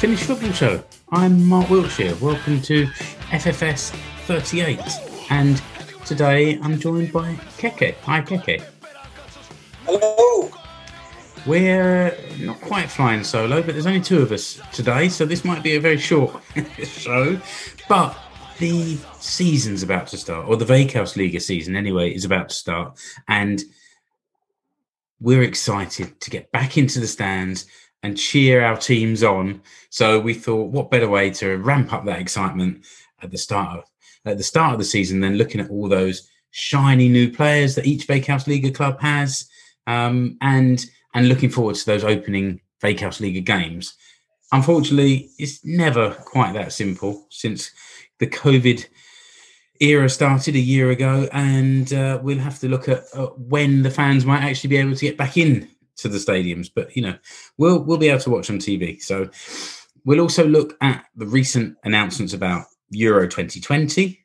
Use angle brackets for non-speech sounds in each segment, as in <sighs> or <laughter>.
Finnish Football Show. I'm Mark Wiltshire. Welcome to FFS 38. And today I'm joined by Keke. Hi, Keke. Hello. We're not quite flying solo, but there's only two of us today, so this might be a very short <laughs> show. But the season's about to start, or the Veikkausliiga season anyway, is about to start. And we're excited to get back into the stands and cheer our teams on. So we thought, what better way to ramp up that excitement at the start of at the start of the season than looking at all those shiny new players that each Veikkausliiga club has, um, and and looking forward to those opening Veikkausliiga games. Unfortunately, it's never quite that simple since the COVID era started a year ago, and uh, we'll have to look at uh, when the fans might actually be able to get back in to the stadiums. But you know, we'll we'll be able to watch on TV. So we'll also look at the recent announcements about Euro 2020.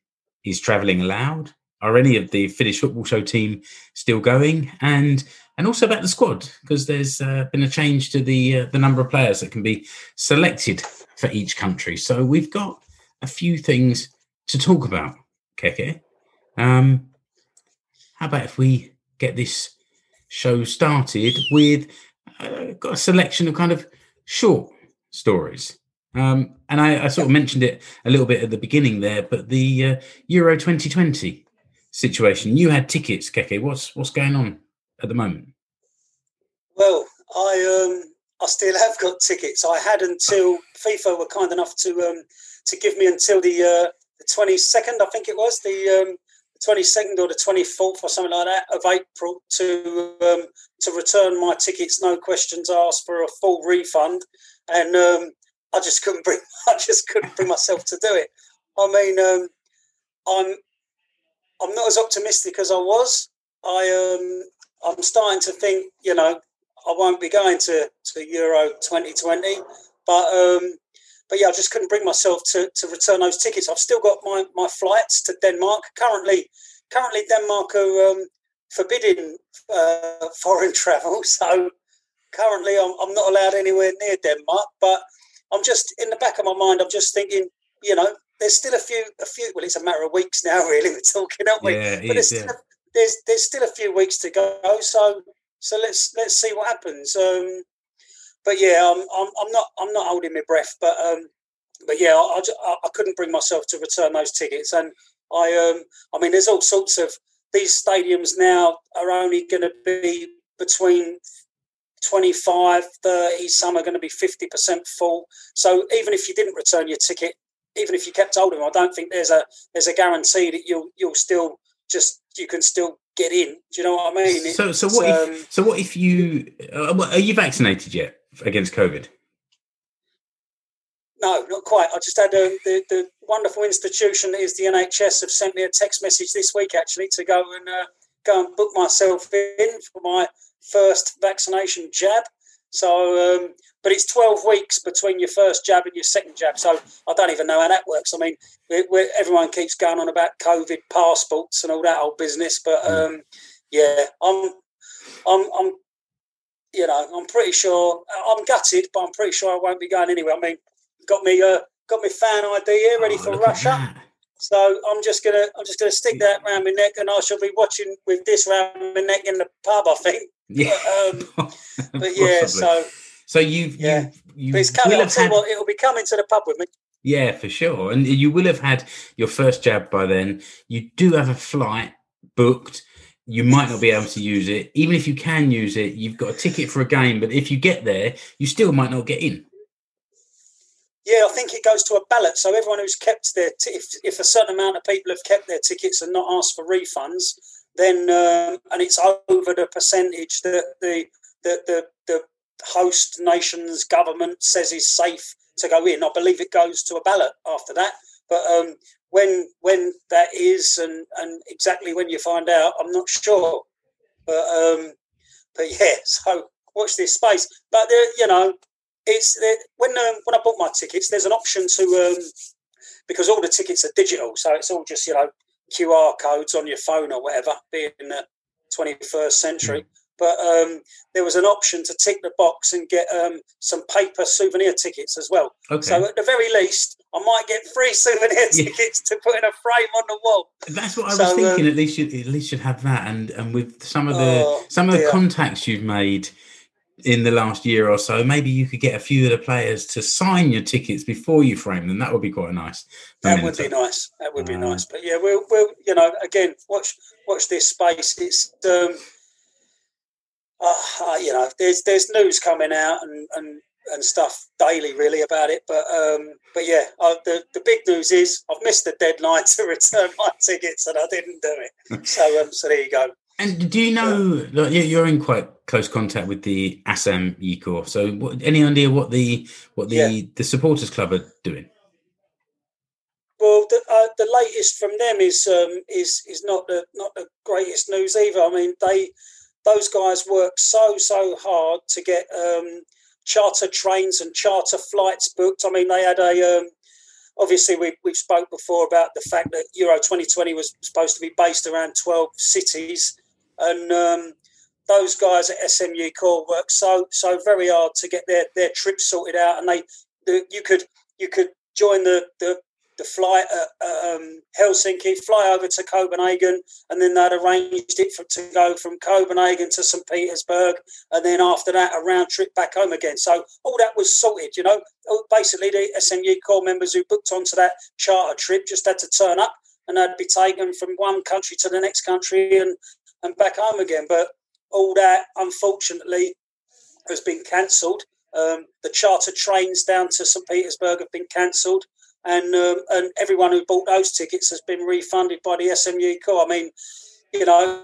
Is travelling allowed? Are any of the Finnish football show team still going? And and also about the squad because there's uh, been a change to the uh, the number of players that can be selected for each country. So we've got a few things to talk about, Keke. Um, how about if we get this show started with uh, got a selection of kind of short stories. Um, and I, I, sort of mentioned it a little bit at the beginning there, but the uh, Euro 2020 situation. You had tickets, Keke. What's what's going on at the moment? Well, I um, I still have got tickets. I had until FIFA were kind enough to um, to give me until the uh, the twenty second, I think it was the um, twenty second or the twenty fourth or something like that of April to um, to return my tickets, no questions asked, for a full refund, and um, I just couldn't bring <laughs> I just couldn't bring myself to do it. I mean, um, I'm I'm not as optimistic as I was. I um, I'm starting to think, you know, I won't be going to, to Euro 2020, but um, but yeah, I just couldn't bring myself to, to return those tickets. I've still got my, my flights to Denmark. Currently, currently Denmark are um, forbidding uh, <laughs> foreign travel, so currently I'm, I'm not allowed anywhere near Denmark. But I'm just in the back of my mind. I'm just thinking, you know, there's still a few, a few. Well, it's a matter of weeks now, <laughs> really. We're talking, aren't we? Yeah, but there's, is, still yeah. a, there's there's still a few weeks to go. So so let's let's see what happens. Um, but yeah, I'm, I'm I'm not I'm not holding my breath. But um, but yeah, I, I, I couldn't bring myself to return those tickets, and I um I mean, there's all sorts of these stadiums now are only going to be between 25 30 some are going to be 50% full. So even if you didn't return your ticket even if you kept holding, i don't think there's a there's a guarantee that you'll you'll still just you can still get in. Do you know what i mean? So so what It's, if um, so what if you uh, are you vaccinated yet against COVID? No, not quite. I just had um, the the wonderful institution that is the NHS have sent me a text message this week actually to go and uh, go and book myself in for my first vaccination jab. So, um, but it's twelve weeks between your first jab and your second jab. So I don't even know how that works. I mean, we we everyone keeps going on about COVID passports and all that old business, but Mm. um, yeah, I'm I'm I'm you know I'm pretty sure I'm gutted, but I'm pretty sure I won't be going anywhere. I mean, got me uh, got me fan ID here ready Oh, for Russia. So I'm just gonna I'm just gonna stick that round my neck, and I shall be watching with this round my neck in the pub. I think. <laughs> Yeah. Um, <laughs> But yeah, so so you've yeah. you, you it's coming. have had- what, it'll be coming to the pub with me. Yeah, for sure. And you will have had your first jab by then. You do have a flight booked. You might not be able to use it. Even if you can use it, you've got a ticket for a game. But if you get there, you still might not get in. Yeah, I think it goes to a ballot. So everyone who's kept their t- if if a certain amount of people have kept their tickets and not asked for refunds, then um, and it's over the percentage that the the the, the host nation's government says is safe to go in. I believe it goes to a ballot after that. But um, when when that is and and exactly when you find out, I'm not sure. But um, but yeah, <laughs> so watch this space. But there, you know, it's there, when um, when I bought my tickets, there's an option to um, because all the tickets are digital, so it's all just you know QR codes on your phone or whatever, being the 21st century. Mm. But um, there was an option to tick the box and get um, some paper souvenir tickets as well. Okay. So at the very least, I might get free <laughs> souvenir tickets yeah. to put in a frame on the wall. That's what I so, was thinking. Um, at least you at least should have that, and and with some of the oh, some of the contacts you've made in the last year or so, maybe you could get a few of the players to sign your tickets before you frame them. That would be quite nice. That would be nice. That would be uh, nice. But yeah, we'll, we'll, you know, again, watch watch this space. It's um, uh, you know, there's there's news coming out and and and stuff daily really about it. But um, but yeah, uh, the the big news is I've missed the deadline <laughs> to return my tickets and I didn't do it. <laughs> So um, so there you go. And do you know yeah. you're in quite close contact with the Assam Corps? So, what, any idea what the what the yeah. the supporters club are doing? Well, the, uh, the latest from them is um, is is not the not the greatest news either. I mean, they those guys work so so hard to get um, charter trains and charter flights booked. I mean, they had a um, obviously we we've spoke before about the fact that Euro 2020 was supposed to be based around 12 cities and um, those guys at SMU Core work so so very hard to get their their trips sorted out, and they the, you could you could join the the the flight at um, Helsinki, fly over to Copenhagen, and then they'd arranged it for, to go from Copenhagen to St. Petersburg, and then after that, a round trip back home again. So all that was sorted, you know. Basically, the SMU Corps members who booked onto that charter trip just had to turn up, and they'd be taken from one country to the next country and and back home again. But all that, unfortunately, has been cancelled. Um, the charter trains down to St. Petersburg have been cancelled, and um, and everyone who bought those tickets has been refunded by the SMU Corps. I mean, you know,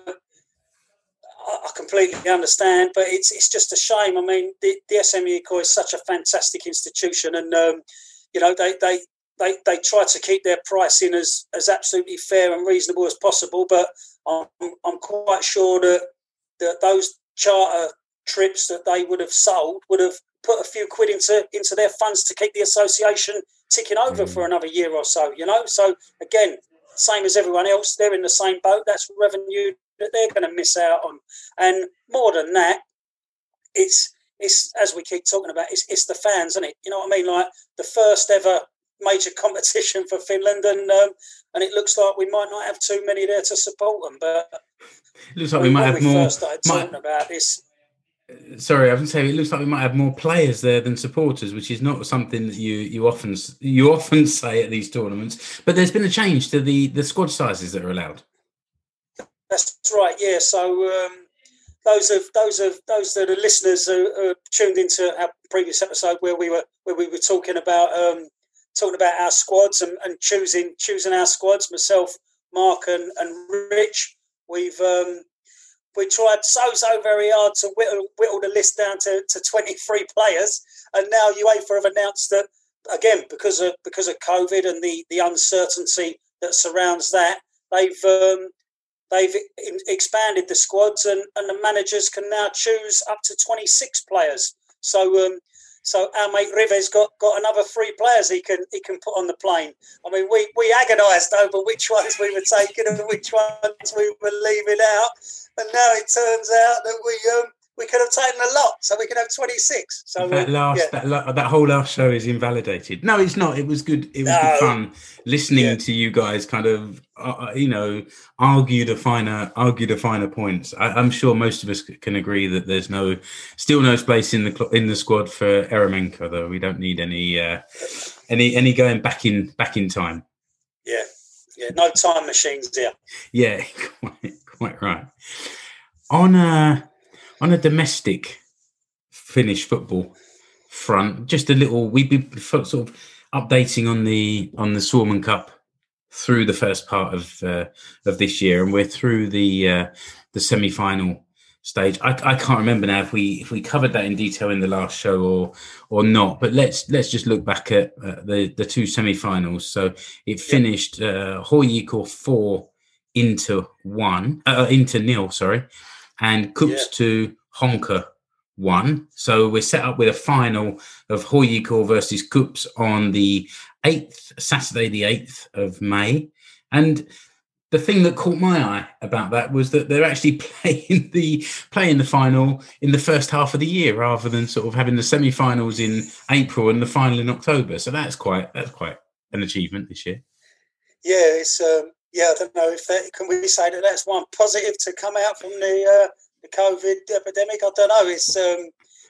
I completely understand, but it's it's just a shame. I mean, the, the SMU Corps is such a fantastic institution, and um, you know they they they they try to keep their pricing as as absolutely fair and reasonable as possible. But I'm I'm quite sure that that those charter trips that they would have sold would have put a few quid into into their funds to keep the association ticking over mm. for another year or so. You know, so again, same as everyone else, they're in the same boat. That's revenue that they're going to miss out on, and more than that, it's it's as we keep talking about, it's, it's the fans, isn't it? You know what I mean? Like the first ever major <laughs> competition for Finland, and um, and it looks like we might not have too many there to support them. But it looks like we might have we more. First started might, talking about this. Sorry, I was going to say it looks like we might have more players there than supporters, which is not something that you you often you often <laughs> say at these tournaments. But there's been a change to the the squad sizes that are allowed. That's right. Yeah. So. Um, those of those of those that are listeners who are tuned into our previous episode where we were where we were talking about um, talking about our squads and, and choosing choosing our squads. Myself, Mark, and, and Rich. We've um, we tried so so very hard to whittle, whittle the list down to, to 23 players, and now UEFA have announced that again because of because of COVID and the the uncertainty that surrounds that they've um, they've expanded the squads and, and the managers can now choose up to 26 players. So um, so our mate Rives got, got another three players he can he can put on the plane. I mean, we, we agonised over which ones we were taking and which ones we were leaving out, and now it turns out that we um, we could have taken a lot, so we could have twenty six. So that um, last yeah. that, that whole last show is invalidated. No, it's not. It was good. It was no. good fun listening yeah. to you guys kind of uh, uh, you know argue the finer argue the finer points. I, am sure most of us can agree that there's no still no space in the in the squad for Eremenko. Though we don't need any uh, any any going back in back in time. Yeah, yeah, no time machines here. Yeah, <laughs> quite, quite right. On uh on a domestic Finnish football front, just a little. We've been sort of updating on the on the Suomen Cup through the first part of uh, of this year, and we're through the uh, the semi final stage. I, I can't remember now if we if we covered that in detail in the last show or or not. But let's let's just look back at uh, the the two semi finals. So it finished uh, HJK four into one uh, into nil. Sorry and KuPS yeah. to Honka one. So we're set up with a final of HJK versus KuPS on the 8th, Saturday, the 8th of May. And the thing that caught my eye about that was that they're actually <laughs> playing the playing the final in the first half of the year rather than sort of having the semi-finals in April and the final in October. So that's quite that's quite an achievement this year. Yeah, it's um, yeah. I don't know if that, can we say that that's one positive to come out from the uh, the COVID epidemic. I don't know. It's um,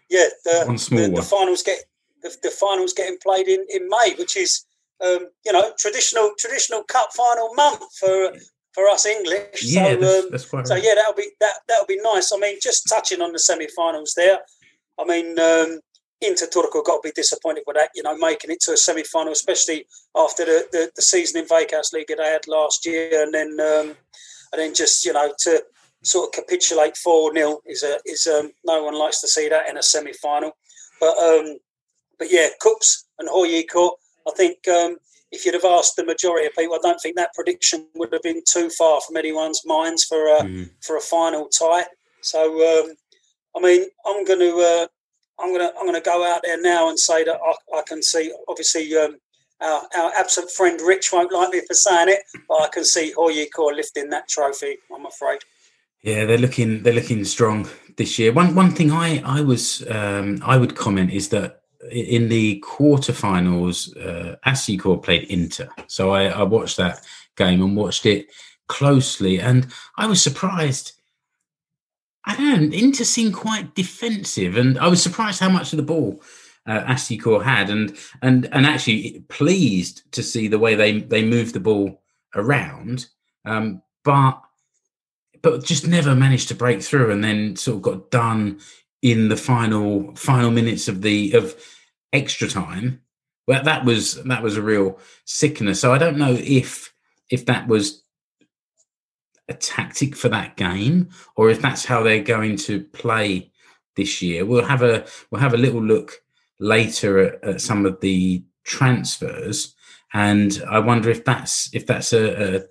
yeah. The, the, the finals get the, the finals getting played in, in May, which is um, you know traditional traditional cup final month for for us English. Yeah, so, that's, um, that's quite so right. yeah, that'll be that that'll be nice. I mean, just touching on the semi-finals there. I mean, um, Inter Turku got to be disappointed with that. You know, making it to a semi-final, especially after the, the, the season in Veikkausliiga they had last year, and then um, and then just you know to sort of capitulate four 0 is a is um, no one likes to see that in a semi-final. But um, but yeah, KuPS and HJK. I think um, if you'd have asked the majority of people, I don't think that prediction would have been too far from anyone's minds for a Mm. for a final tie. So um, I mean, I'm going to uh, I'm to I'm to go out there now and say that I, I can see obviously. Um, our, our absent friend Rich won't like me for saying it, but I can see HJK lifting that trophy. I'm afraid. Yeah, they're looking they're looking strong this year. One one thing I I was um, I would comment is that in the quarterfinals, uh, SJK played Inter, so I, I watched that game and watched it closely, and I was surprised. I don't know, Inter seemed quite defensive, and I was surprised how much of the ball uh, SJK had, and and and actually pleased to see the way they they moved the ball around, um, but but just never managed to break through and then sort of got done in the final final minutes of the of extra time. Well that was that was a real sickness. So i don't know if if that was a tactic for that game or if that's how they're going to play this year we'll have a we'll have a little look later at, at some of the transfers and i wonder if that's if that's a, a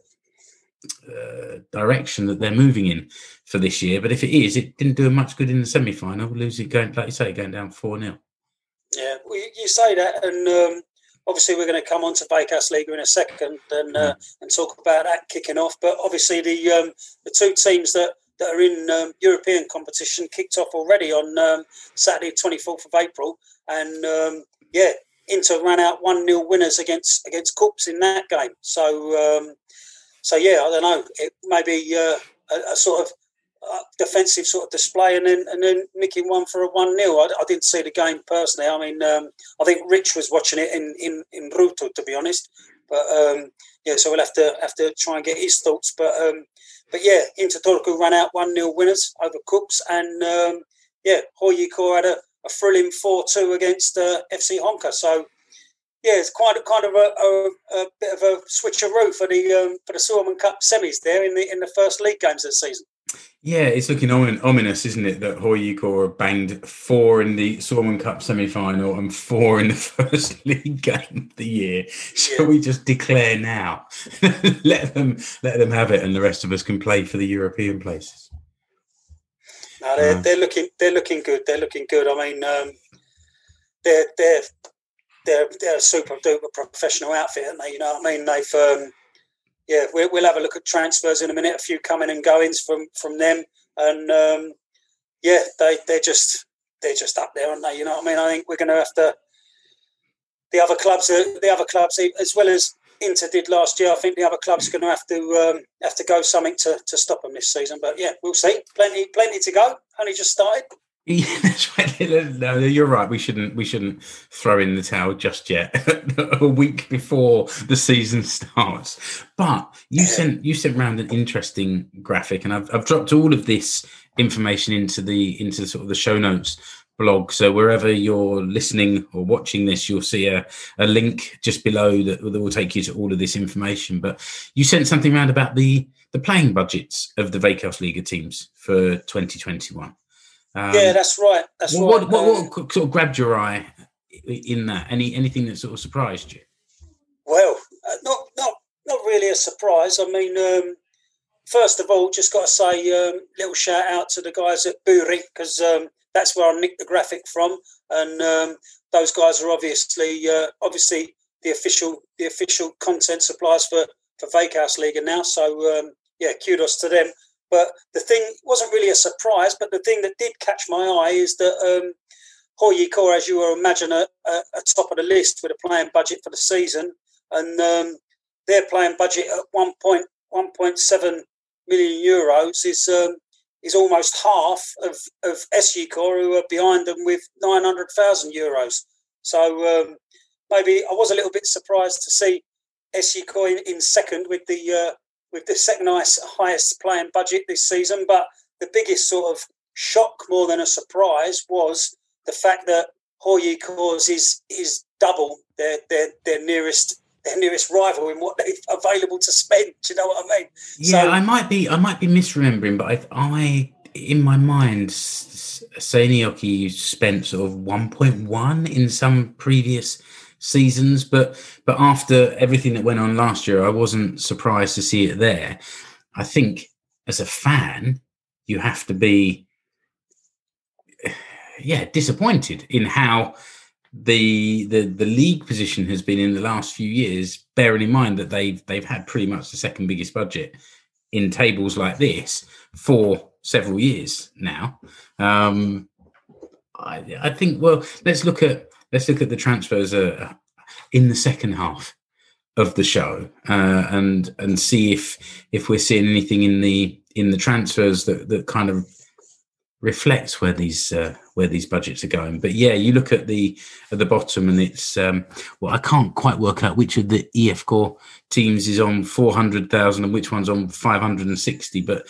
uh, direction that they're moving in for this year. But if it is, it didn't do much good in the semi final. Losing, going like you say, going down four 0 Yeah, well, you, you say that, and um, obviously we're going to come on to Liga in a second and uh, and talk about that kicking off. But obviously the um, the two teams that, that are in um, European competition kicked off already on um, Saturday, twenty fourth of April, and um, yeah, Inter ran out one 0 winners against against KuPS in that game. So um, so yeah, I don't know, it may be uh, a, a sort of defensive sort of display, and then and then nicking one for a one 0 I, I didn't see the game personally. I mean, um, I think Rich was watching it in in in Ruto, to be honest. But um, yeah, so we'll have to have to try and get his thoughts. But um, but yeah, Inter Turku ran out one 0 winners over KuPS, and um, yeah, Hoyiko had a, a thrilling four two against uh, FC Honka. So. Yeah, it's quite a kind of a, a, a bit of a switcheroo for the um, for the Suomen Cup semis there in the in the first league games this season. Yeah, it's looking omin- ominous, isn't it? That HJK banged four in the Suomen Cup semi final and four in the <laughs> first league game of the year. Shall we just declare now? <laughs> let them let them have it, and the rest of us can play for the European places. No, they're, Mm. they're looking they're looking good. They're looking good. I mean, um, they're they're they're they're a super duper professional outfit, aren't they? You know what I mean? They've um, yeah. We'll, have a look at transfers in a minute. A few coming and goings from from them, and um, yeah, they they're just they're just up there, aren't they? You know what I mean? I think we're going to have to. The other clubs, the other clubs, as well as Inter did last year, I think the other clubs are going to have to um, have to go something to, to stop them this season. But yeah, we'll see. Plenty, plenty to go. Only just started. <laughs> Yeah, that's right. <laughs> No, you're right. We shouldn't. We shouldn't throw in the towel just yet. <laughs> a week before the season starts. But you sent you sent round an interesting graphic, and I've I've dropped all of this information into the into sort of the show notes blog. So wherever you're listening or watching this, you'll see a, a link just below that, that will take you to all of this information. But you sent something around about the the playing budgets of the Veikkausliiga teams for 2021. Um, yeah, that's right. That's well, right. what, what, Um, what sort of grabbed your eye in that? Any anything that sort of surprised you? Well, uh, not not not really a surprise. I mean, um, first of all, just got to say, um, little shout out to the guys at Buri because um, that's where I nicked the graphic from, and um, those guys are obviously uh, obviously the official the official content suppliers for for Veikkausliiga now. So um, yeah, kudos to them. But the thing wasn't really a surprise. But the thing that did catch my eye is that um, HJK, as you will imagine, are, are, top of the list with a playing budget for the season, and um, their playing budget at 1.1.7 million euros is um, is almost half of of SJK, who are behind them with 900,000 euros. So um, maybe I was a little bit surprised to see SJK in, in second with the uh, with the second highest, highest playing budget this season. But the biggest sort of shock, more than a surprise, was the fact that HJK is is double their their their nearest their nearest rival in what they've available to spend. <laughs> Do you know what I mean? Yeah, so, I might be I might be misremembering, but I, I in my mind, Seinäjoki spent sort of 1.1 in some previous seasons, but but after everything that went on last year, I wasn't surprised to see it there. I think as a fan, you have to be <sighs> yeah disappointed in how the the the league position has been in the last few years bearing in mind that they've they've had pretty much the second biggest budget in tables like this for several years now um i i think well let's look at let's look at the transfers uh, in the second half of the show uh, and and see if if we're seeing anything in the in the transfers that that kind of reflects where these uh, where these budgets are going. But yeah, you look at the at the bottom, and it's um, well, I can't quite work out which of the EF Core teams is on four hundred thousand and which one's on five hundred and sixty. But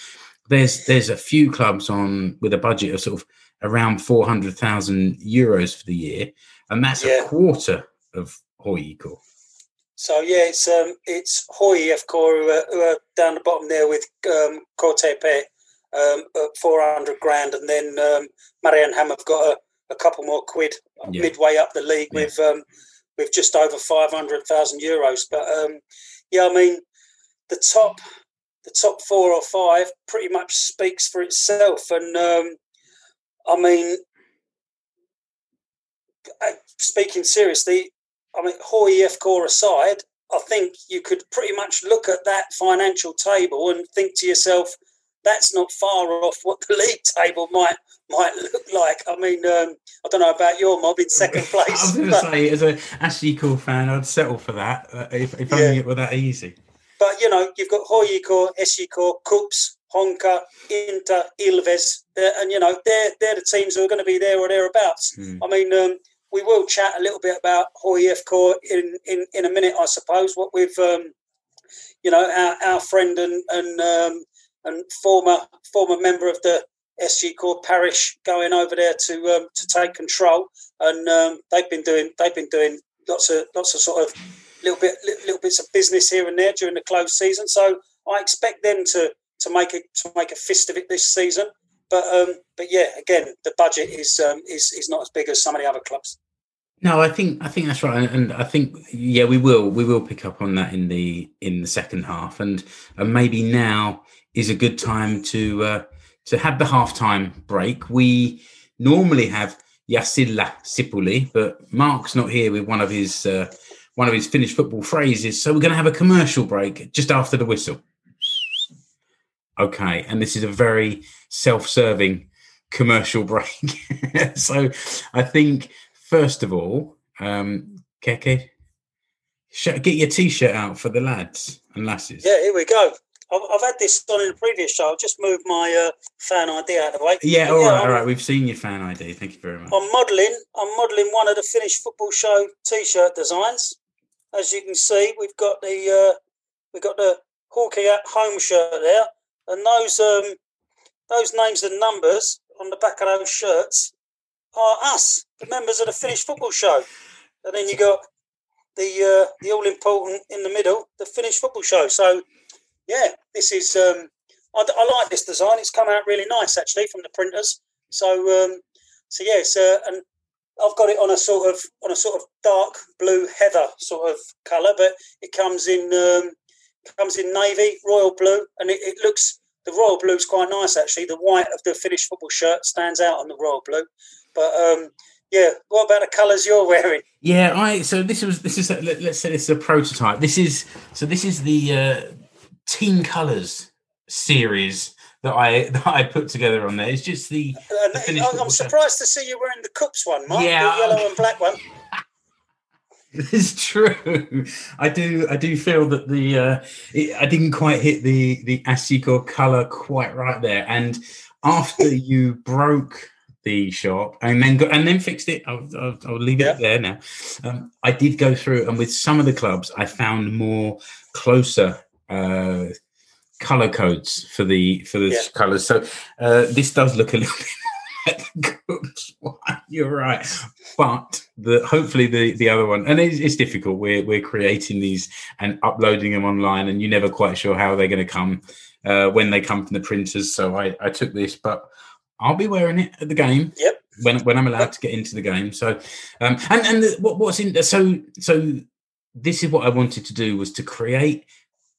there's there's a few clubs on with a budget of sort of around four hundred thousand euros for the year, and that's yeah. a quarter of HJK. So yeah, it's um, it's are, who are down the bottom there with um, KTP um, at 400 grand, and then um, Mariehamn have got a, a, couple more quid yeah. midway up the league yeah. with um, with just over 500,000 euros. But um, yeah, I mean, the top the top four or five pretty much speaks for itself, and um, I mean, speaking seriously, I mean, HJK aside, I think you could pretty much look at that financial table and think to yourself, that's not far off what the league table might might look like. I mean, um, I don't know about your mob in <laughs> second place. I was going to say, as a HJK fan, I'd settle for that uh, if, if yeah. only it were that easy. But you know, you've got HJK, SJK, KuPS, Honka, Inter, Ilves, uh, and you know they're they're the teams who are going to be there or thereabouts. Hmm. I mean, um, we will chat a little bit about HJK in, in in a minute, I suppose. What with um, you know our, our friend and and um, and former former member of the SJK parish going over there to um, to take control, and um, they've been doing they've been doing lots of lots of sort of little bit little bits of business here and there during the close season. So I expect them to to make a to make a fist of it this season. But um, but yeah, again, the budget is um, is is not as big as some of the other clubs. No, I think I think that's right, and I think yeah, we will we will pick up on that in the in the second half, and and maybe now is a good time to uh, to have the halftime break. We normally have Ja sillä sipuli, but Mark's not here with one of his uh, one of his Finnish football phrases, so we're going to have a commercial break just after the whistle. Okay, and this is a very self-serving commercial <laughs> break. so I think first of all, um, Keke, get your t-shirt out for the lads and lasses. Yeah, here we go. I've, I've had this on in the previous show. I'll just move my uh, fan ID out of the way. Yeah, all yeah, right, all right. We've seen your fan ID. Thank you very much. I'm modelling. I'm modelling one of the Finnish football show T-shirt designs. As you can see, we've got the uh, we've got the Hawkeye at home shirt there, and those um, those names and numbers on the back of those shirts are us, the members of the Finnish football show. And then you got the uh, the all important in the middle, the Finnish football show. So yeah, this is. Um, I, I, like this design. It's come out really nice actually from the printers. So um, so yeah, uh, and I've got it on a sort of on a sort of dark blue heather sort of colour, but it comes in um, comes in navy, royal blue, and it, it looks the royal blue is quite nice actually. The white of the Finnish football shirt stands out on the royal blue, but um, Yeah. What about the colours you're wearing? Yeah, I so this was this is a, let, us say this is a prototype. This is so this is the uh, Team Colors series that I <laughs> that I put together on there. It's just the. Uh, the I'm finished football shirt. surprised to see you wearing the KuPS one, Mark. Yeah, the yellow and black one. <laughs> It's true. I do. I do feel that the uh, it, I didn't quite hit the the SJK color quite right there. And after <laughs> you broke the shop and then go, and then fixed it, I'll, I'll, I'll leave it there now. Um, I did go through, and with some of the clubs, I found more closer. Uh, color codes for the for the Yeah. colors so uh this does look a little <laughs> bit <laughs> one. you're right but the hopefully the the other one and it's, it's difficult we're we're creating these and uploading them online and you're never quite sure how they're going to come uh when they come from the printers so i i took this but i'll be wearing it at the game Yep. when when i'm allowed to get into the game so um and and the, what, what's in so so this is what i wanted to do was to create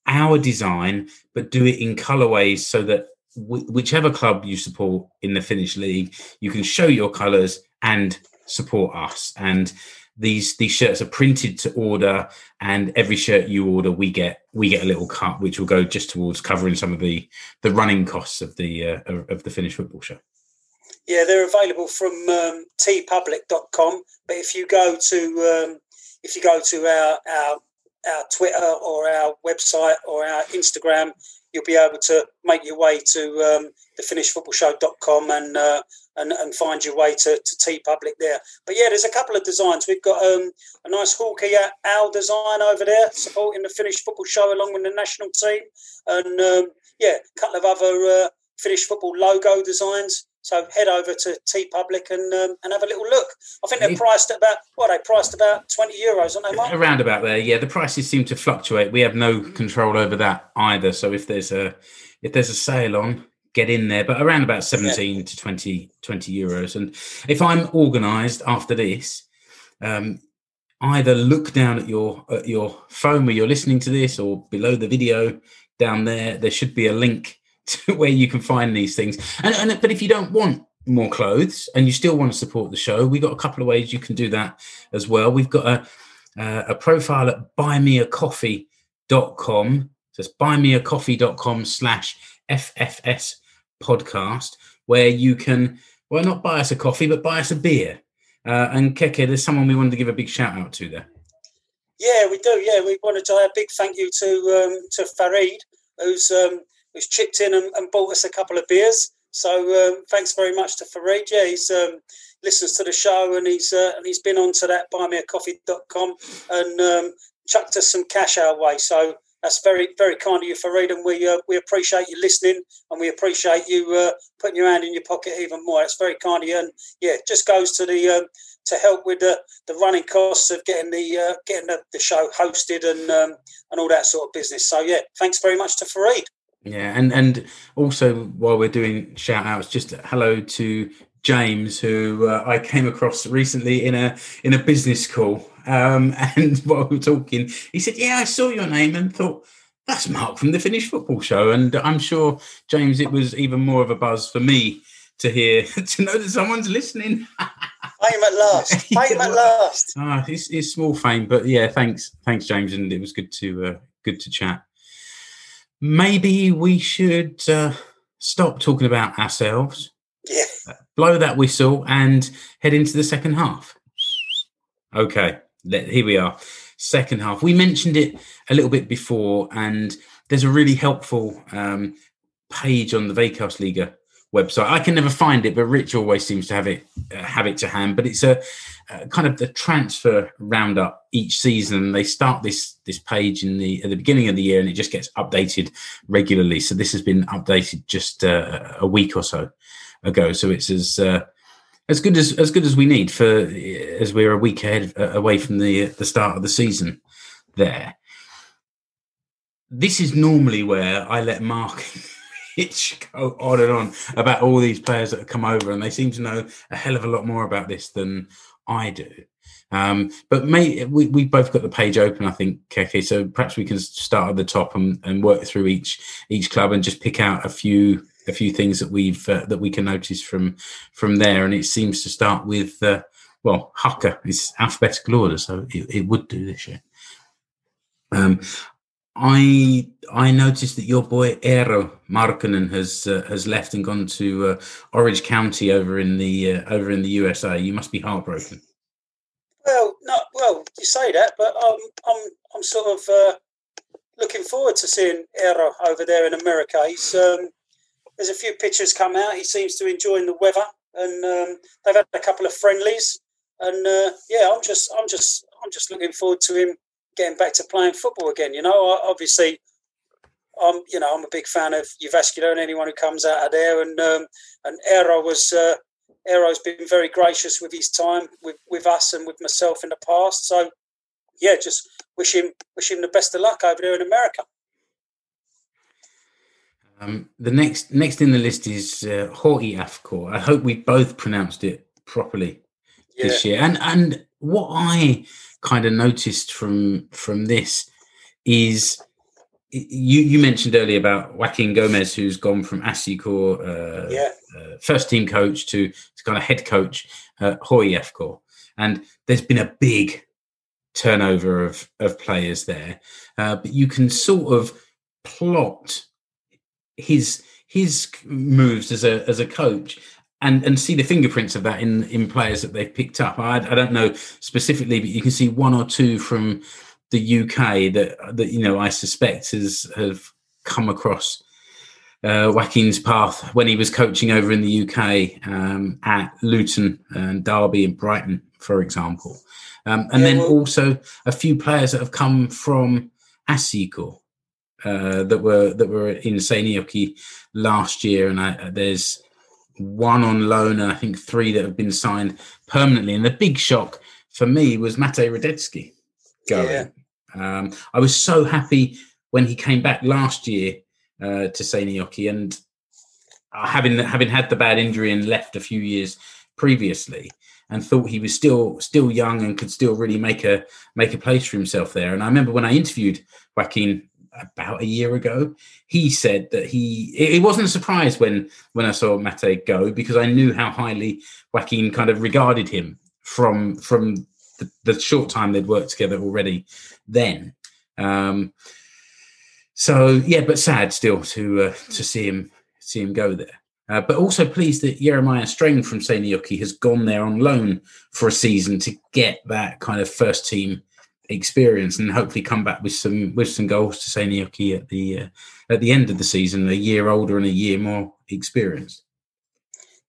our design but do it in colorways so that whichever club you support in the Finnish league, you can show your colours and support us. And these these shirts are printed to order, and every shirt you order, we get we get a little cut, which will go just towards covering some of the the running costs of the uh, of the Finnish football show. Yeah, they're available from um, teepublic.com. But if you go to um, if you go to our, our our Twitter or our website or our Instagram, you'll be able to make your way to um, the finnishfootballshow.com and uh, and and find your way to, to TeePublic there. But yeah, there's a couple of designs. We've got um, a nice Hawkeye owl design over there supporting the Finnish football show along with the national team, and um, yeah, a couple of other uh, Finnish football logo designs. So head over to TeePublic and um, and have a little look. I think they're priced at about what they priced about twenty euros, aren't they, Mark? Around about there, yeah. The prices seem to fluctuate. We have no control over that either. So if there's a if there's a sale on, get in there. But around about 17 to 20, 20 euros. And if I'm organised after this, um, either look down at your at your phone where you're listening to this, or below the video down there, there should be a link to <laughs> where you can find these things. And, and but if you don't want more clothes and you still want to support the show, we've got a couple of ways you can do that as well. We've got a uh, a profile at buymeacoffee.com. So it's buymeacoffee.com slash FFS podcast, where you can, well, not buy us a coffee, but buy us a beer. Uh, and Keke, there's someone we wanted to give a big shout out to there. Yeah, we do. Yeah, we wanted to a big thank you to um, to Farid, who's um, who's chipped in and, and bought us a couple of beers. So um, thanks very much to Farid. Yeah, he's um, listens to the show and he's uh, and he's been onto that buymeacoffee.com and um, chucked us some cash our way. So that's very very kind of you, Farid, and we uh, we appreciate you listening and we appreciate you uh, putting your hand in your pocket even more. It's very kind of you, and yeah, just goes to the um, to help with the, the running costs of getting the uh, getting the, the show hosted and um, and all that sort of business. So yeah, thanks very much to Farid. Yeah, and and also while we're doing shout outs, just hello to James, who uh, I came across recently in a in a business call. Um, <laughs> and while we were talking, he said, "Yeah, I saw your name and thought." That's Mark from the Finnish Football Show, and I'm sure James. It was even more of a buzz for me to hear <laughs> to know that someone's listening. Fame at last. <laughs> Fame at last. Ah, it's, it's small fame, but yeah, thanks, thanks, James, and it was good to uh, good to chat. Maybe we should uh, stop talking about ourselves, Yeah. blow that whistle, and head into the second half. Okay, let, here we are. Second half. We mentioned it a little bit before, and there's a really helpful um, page on the Veikkausliiga website. I can never find it, but Rich always seems to have it uh, have it to hand. But it's a uh, kind of the transfer roundup each season. They start this this page in the at the beginning of the year, and it just gets updated regularly. So this has been updated just uh, a week or so ago. So it's as uh, as good as as good as we need for as we're a week ahead uh, away from the the start of the season. There. This is normally where I let Mark <laughs> Hitch go on and on about all these players that have come over, and they seem to know a hell of a lot more about this than I do. Um, but may, we we both got the page open, I think, Keke. So perhaps we can start at the top and, and work through each each club and just pick out a few a few things that we've uh, that we can notice from from there. And it seems to start with uh, well, Haka is alphabetical order, so it, it would do this year. Um, I I noticed that your boy Eero Markkanen has uh, has left and gone to uh, Orange County over in the uh, over in the USA. You must be heartbroken. Well, well, you say that, but um, I'm I'm sort of uh, looking forward to seeing Eero over there in America. He's um, there's a few pictures come out. He seems to enjoy the weather, and um, they've had a couple of friendlies. And uh, yeah, I'm just I'm just I'm just looking forward to him getting back to playing football again. You know, obviously, I'm you know I'm a big fan of Jyväskylä and anyone who comes out of there. And um, and Eero was uh, Eero's been very gracious with his time with with us and with myself in the past. So yeah, just wish him wish him the best of luck over there in America. Um, the next next in the list is uh, HIFK. I hope we both pronounced it properly yeah. this year. And and what I kind of noticed from from this is you you mentioned earlier about Joaquin Gomez, who's gone from SJK, uh, yeah. uh, first team coach to, to kind of head coach at HIFK. And there's been a big turnover of, of players there. Uh, but you can sort of plot his his moves as a as a coach and and see the fingerprints of that in in players that they've picked up. I, I don't know specifically, but you can see one or two from the UK that that you know I suspect has have come across uh, Joaquin's path when he was coaching over in the UK um, at Luton and Derby and Brighton, for example, um, and yeah, then well, also a few players that have come from SJK uh, that were that were in Seinäjoki last year, and I, there's one on loan, and I think three that have been signed permanently. And the big shock for me was Matej Hradecky going. Yeah. Um, I was so happy when he came back last year uh, to Seinäjoki, and uh, having having had the bad injury and left a few years previously, and thought he was still still young and could still really make a make a place for himself there. And I remember when I interviewed Joaquin about a year ago, he said that he it wasn't a surprise when when I saw Mate go because I knew how highly Joaquin kind of regarded him from from the, the short time they'd worked together already then. Um, so yeah, but sad still to uh, to see him see him go there. Uh, but also pleased that Jeremiah Streng from Seinäjoki has gone there on loan for a season to get that kind of first team experience and hopefully come back with some with some goals to Seinäjoki at the uh, at the end of the season, a year older and a year more experienced.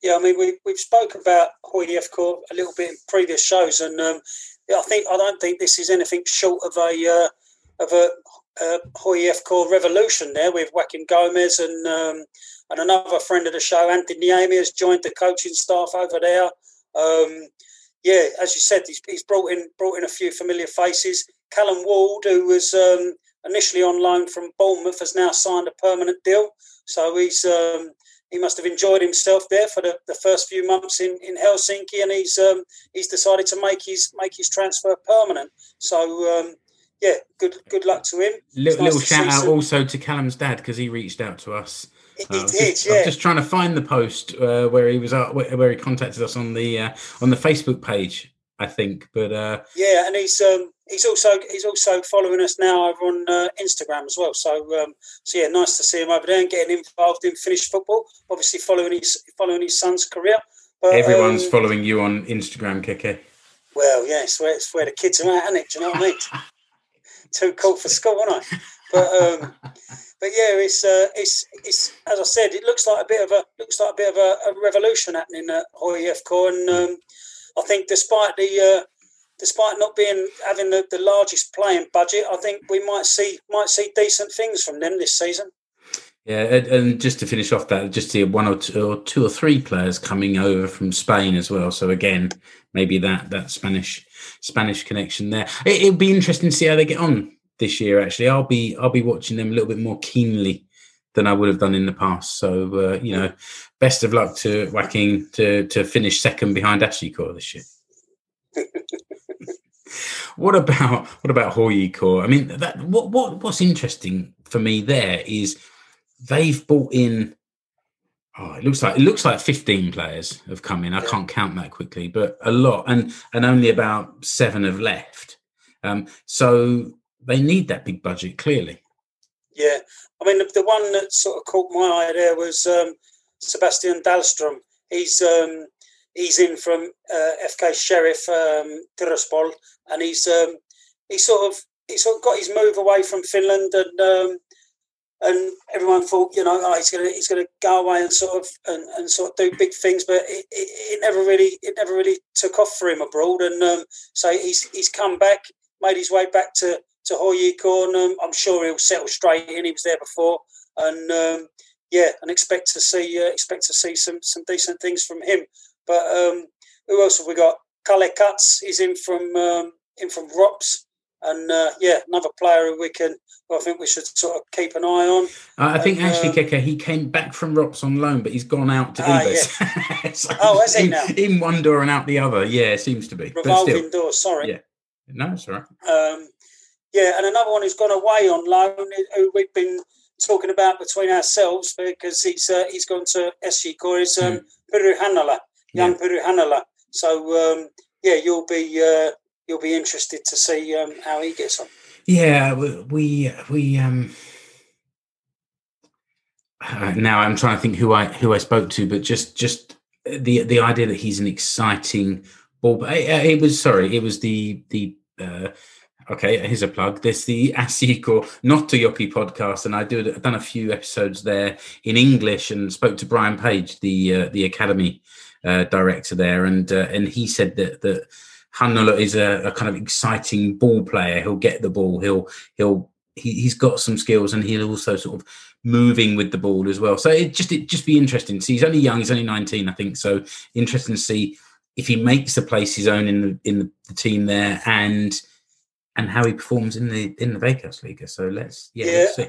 Yeah, I mean we we've spoke about Hoy a little bit in previous shows, and um, I think I don't think this is anything short of a uh, of a uh, Hoy revolution there with Joaquin Gomez and um, and another friend of the show, Anthony Niemi, has joined the coaching staff over there. Um, yeah, as you said, he's, he's brought in brought in a few familiar faces. Callum Ward, who was um, initially on loan from Bournemouth, has now signed a permanent deal. So he's um, he must have enjoyed himself there for the, the first few months in, in Helsinki, and he's um, he's decided to make his make his transfer permanent. So um, yeah, good good luck to him. Little, nice little shout out some... also to Callum's dad because he reached out to us he uh, did, just, yeah. I'm just trying to find the post uh, where he was at, where he contacted us on the uh, on the Facebook page, I think. But uh, yeah, and he's um, he's also he's also following us now over on uh, Instagram as well. So um, so yeah, nice to see him over there and getting involved in Finnish football. Obviously, following his following his son's career. But, Everyone's um, following you on Instagram, Keke. Well, yeah, it's where, it's where the kids are at, isn't it? Do you know what I mean? <laughs> Too cool for school, aren't I? But um, but yeah, it's uh, it's it's as I said, it looks like a bit of a looks like a bit of a, a revolution happening at HIFK, and um, I think despite the uh, despite not being having the, the largest playing budget, I think we might see might see decent things from them this season. Yeah, and just to finish off that, just see one or two, or two or three players coming over from Spain as well. So again, maybe that that Spanish Spanish connection there. It, it'll be interesting to see how they get on this year. Actually, I'll be I'll be watching them a little bit more keenly than I would have done in the past. So uh, you know, best of luck to Joaquin to to finish second behind SJK this year. <laughs> what about what about HJK? I mean, that what what what's interesting for me there is they've brought in Oh, it looks like it looks like 15 players have come in. I can't count that quickly, but a lot, and and only about seven have left. Um, so they need that big budget clearly. Yeah, I mean the, one that sort of caught my eye there was um, Sebastian Dahlstrom. He's um, he's in from uh, FK Sheriff um, Tiraspol, and he's um, he sort of he sort of got his move away from Finland, and um, and everyone thought you know oh, he's gonna he's gonna go away and sort of and, and sort of do big things, but it, it, it never really it never really took off for him abroad, and um, so he's he's come back, made his way back to to HJK, and um, I'm sure he'll settle straight in. He was there before, and um, yeah, and expect to see uh, expect to see some some decent things from him. But um, who else have we got? Kalle Katz is in from um, in from Rops, and uh, yeah, another player who we can. Who I think we should sort of keep an eye on. Uh, I think And, actually, um, he came back from Rops on loan, but he's gone out to Ah, Ilves. So <laughs> Oh, has he in, now? In one door and out the other. Yeah, seems to be. Revolving door. Sorry. Yeah. no, it's all right. Um, yeah, and another one who's gone away on loan, who we've been talking about between ourselves because he's uh, he's gone to SJK is um, Pyry Hannola, young Pyry Hannola. So um, yeah, you'll be uh, you'll be interested to see um, how he gets on. Yeah, we we, we um. Uh, now I'm trying to think who I who I spoke to, but just just the the idea that he's an exciting ball. It, it was sorry, it was the the. Uh, Okay, here's a plug. There's the ASIC or Not to Yoki podcast, and I do I've done a few episodes there in English and spoke to Brian Page, the uh, the academy uh, director there, and uh, and he said that that Hannola is a, a kind of exciting ball player. He'll get the ball. He'll he'll he, he's got some skills, and he'll also sort of moving with the ball as well. So it just it just be interesting. See, he's only young. He's only 19, I think. So interesting to see if he makes the place his own in the in the team there, and and how he performs in the in the Veikkausliiga. So let's yeah, Yeah. let's see.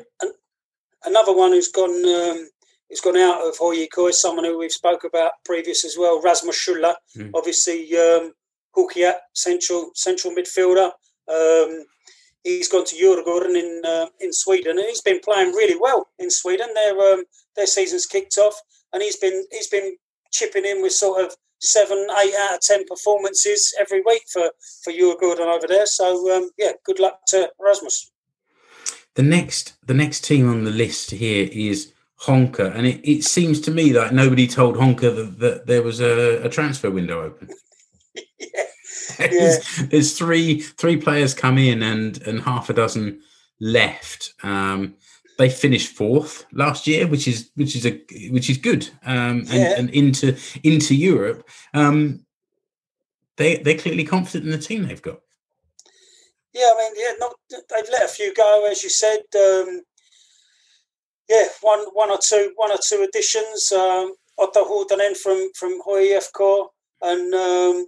Another one who's gone um, who's gone out of HJK is someone who we've spoke about previous as well, Rasmus Schuller. Mm. Obviously, um, Huuhkajat, central central midfielder. Um, he's gone to Djurgården in uh, in Sweden, and he's been playing really well in Sweden. Their um, their season's kicked off, and he's been he's been chipping in with sort of seven, eight out of ten performances every week for for Djurgården over there. So um, yeah, good luck to Rasmus. The next the next team on the list here is Honka, and it, it seems to me like nobody told Honka that, that there was a, a transfer window open. <laughs> <laughs> yeah. there's, there's three three players come in and and half a dozen left. Um, they finished fourth last year, which is which is a which is good. Um, and, Yeah. and into into Europe, um, they they're clearly confident in the team they've got. Yeah, I mean, yeah, not they've let a few go, as you said. Um, yeah, one, one or two, one or two additions. Um, Otto Huutonen from from HIFK, and um,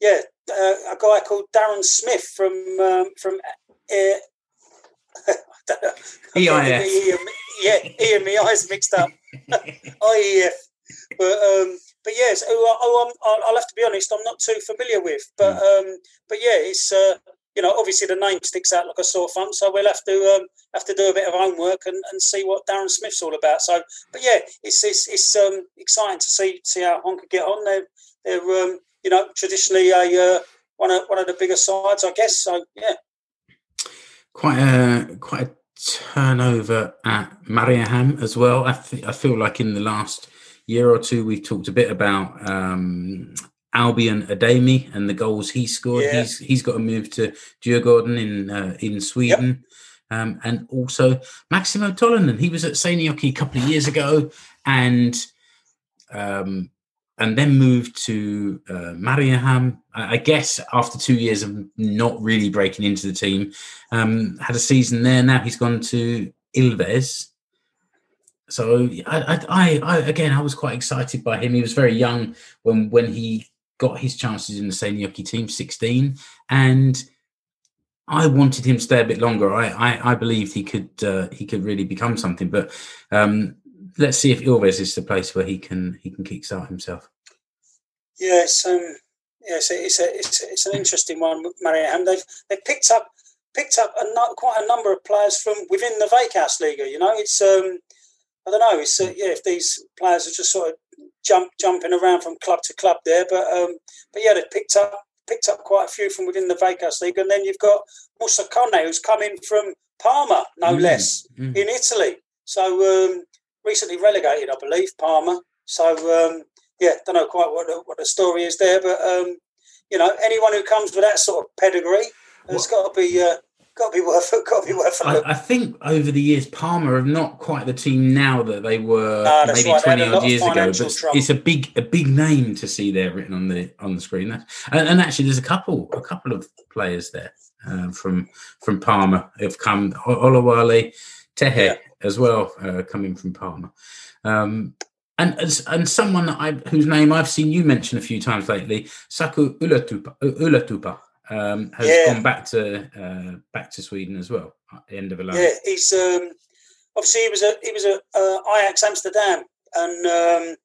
yeah, uh, a guy called Darren Smith from um, from. Uh, <laughs> I don't know. I'm getting EIF. yeah, E and my eyes mixed up. <laughs> IEF. But um, but yes, who, I- who I'm, I'll, I'll have to be honest, I'm not too familiar with. But um, but yeah, it's uh, you know obviously the name sticks out like a sore thumb, so we'll have to um, have to do a bit of homework and, and see what Darren Smith's all about. So, but yeah, it's it's, it's um, exciting to see see how Honka get on. They're they're um, you know traditionally a uh, one of one of the bigger sides, I guess. So yeah, quite a quite a turnover at Mariehamn as well. I, th- I feel like in the last year or two we've talked a bit about um, Albion Ademi and the goals he scored. Yeah. He's he's got a move to Djurgården in uh, in Sweden. Um, and also Maximo Tolonen, he was at Seinäjoki a couple of years ago, and um, and then moved to uh, Mariehamn. I guess after two years of not really breaking into the team, um, had a season there. Now he's gone to Ilves. So I, I, I, again, I was quite excited by him. He was very young when when he got his chances in the Seinäjoki team, sixteen, and I wanted him to stay a bit longer. I, I, I believed he could uh, he could really become something. But um, let's see if Ilves is the place where he can he can kickstart himself. Yeah, it's um, yeah, it's a, it's a, it's, a, it's an interesting one. Mariehamn, they've they picked up picked up a, quite a number of players from within the Veikkaus Liga. You know, it's um, I don't know. It's uh, yeah, if these players are just sort of jump jumping around from club to club there, but um, but yeah, they've picked up picked up quite a few from within the Veikkausliiga, and then you've got Musa Kone, who's coming from Parma, no Mm, less, mm. in Italy. So um, recently relegated, I believe, Parma. So um, yeah, don't know quite what the, what the story is there, but um, you know, anyone who comes with that sort of pedigree has got to be uh, got to be worth it. got to be worth look. I, I think over the years, Parma are not quite the team now that they were No, maybe right. twenty odd years ago. But it's, trouble. it's a big, a big name to see there written on the on the screen. That- And, and actually, there's a couple, a couple of players there uh, from from Parma have come. Olawale, Tehe Yeah. As well, uh, coming from Parma. Um, and as- and someone that I whose name I've seen you mention a few times lately, Saku Ylätupa, Ylätupa um, has Yeah. gone back to uh, back to Sweden as well at the end of a loan. Yeah, he's um, obviously he was a he was a uh, Ajax Amsterdam and um,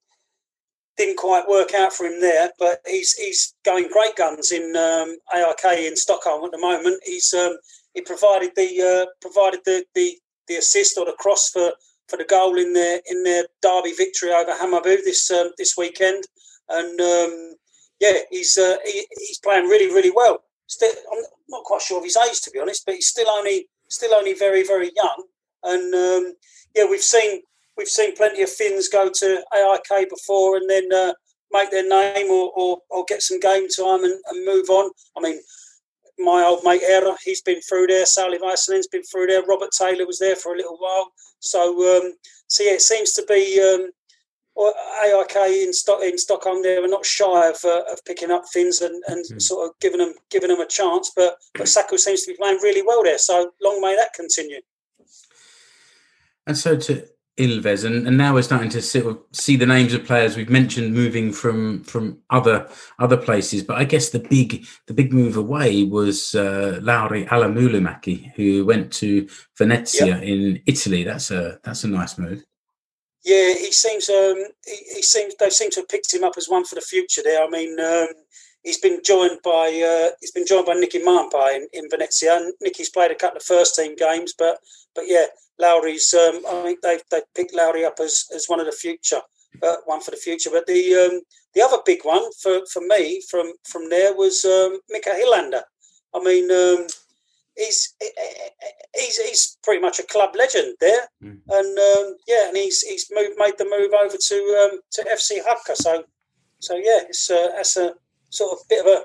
didn't quite work out for him there. But he's he's going great guns in um, AIK in Stockholm at the moment. He's um, he provided the uh, provided the, the the assist or the cross for, for the goal in their in their derby victory over Hammarby this um, this weekend. And um, yeah, he's uh, he, he's playing really really well. Still, I'm not quite sure of his age to be honest, but he's still only still only very very young. And um, yeah, we've seen we've seen plenty of Finns go to AIK before and then uh, make their name or, or, or get some game time and, and move on. I mean, my old mate Era, he's been through there. Sauli Väisänen's been through there. Robert Taylor was there for a little while. So, um, so yeah, it seems to be um, AIK in, Stock, in Stockholm. They were not shy of, uh, of picking up Finns and, and Mhm. sort of giving them giving them a chance. But but Saku seems to be playing really well there. So long may that continue. And so to Ilves, and, and now we're starting to sort of see the names of players we've mentioned moving from from other other places. But I guess the big the big move away was uh, Lauri Ala-Myllymäki, who went to Venezia in Italy. That's a that's a nice move. Yeah, he seems. Um, he, he seems. They seem to have picked him up as one for the future. There. I mean, um, he's been joined by. Uh, he's been joined by Niki Mäenpää in, in Venezia. And Nicky's played a couple of first team games, but but yeah, Lauri's. Um, I think they've they picked Lowry up as, as one of the future, uh, one for the future. But the um, the other big one for, for me from from there was um, Mika Hilander. I mean. Um, He's, he's he's pretty much a club legend there, Mm. and um, yeah, and he's he's moved, made the move over to um, to FC Haka. So so yeah, it's uh, that's a sort of bit of a